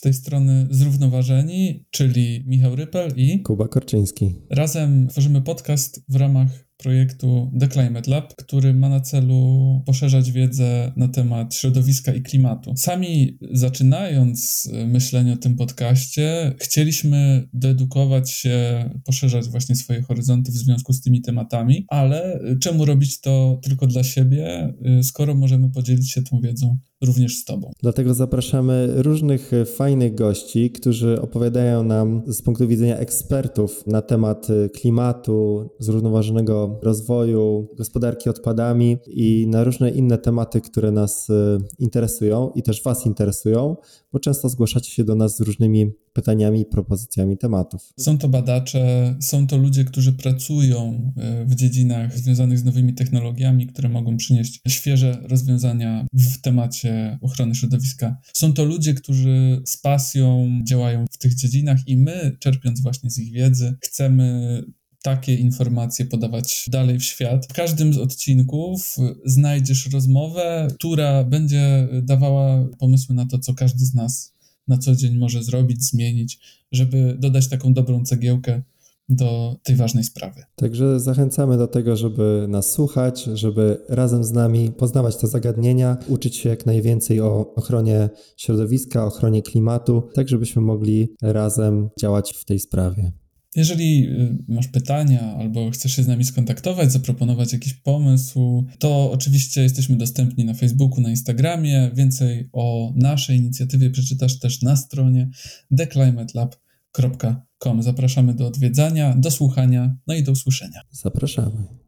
tej strony Zrównoważeni, czyli Michał Rypel i Kuba Korczyński. Razem tworzymy podcast w ramach projektu The Climate Lab, który ma na celu poszerzać wiedzę na temat środowiska i klimatu. Sami zaczynając myślenie o tym podcaście, chcieliśmy dedukować się, poszerzać właśnie swoje horyzonty w związku z tymi tematami, ale czemu robić to tylko dla siebie, skoro możemy podzielić się tą wiedzą również z Tobą. Dlatego zapraszamy różnych e, fajnych gości, którzy opowiadają nam z punktu widzenia ekspertów na temat e, klimatu, zrównoważonego rozwoju, gospodarki odpadami i na różne inne tematy, które nas e, interesują i też Was interesują, bo często zgłaszacie się do nas z różnymi pytaniami i propozycjami tematów. Są to badacze, są to ludzie, którzy pracują w dziedzinach związanych z nowymi technologiami, które mogą przynieść świeże rozwiązania w temacie ochrony środowiska. Są to ludzie, którzy z pasją działają w tych dziedzinach i my, czerpiąc właśnie z ich wiedzy, chcemy takie informacje podawać dalej w świat. W każdym z odcinków znajdziesz rozmowę, która będzie dawała pomysły na to, co każdy z nas na co dzień może zrobić, zmienić, żeby dodać taką dobrą cegiełkę do tej ważnej sprawy. Także zachęcamy do tego, żeby nas słuchać, żeby razem z nami poznawać te zagadnienia, uczyć się jak najwięcej o ochronie środowiska, ochronie klimatu, tak żebyśmy mogli razem działać w tej sprawie. Jeżeli y, masz pytania albo chcesz się z nami skontaktować, zaproponować jakiś pomysł, to oczywiście jesteśmy dostępni na Facebooku, na Instagramie. Więcej o naszej inicjatywie przeczytasz też na stronie theclimatelab.com. Zapraszamy do odwiedzania, do słuchania, no i do usłyszenia. Zapraszamy.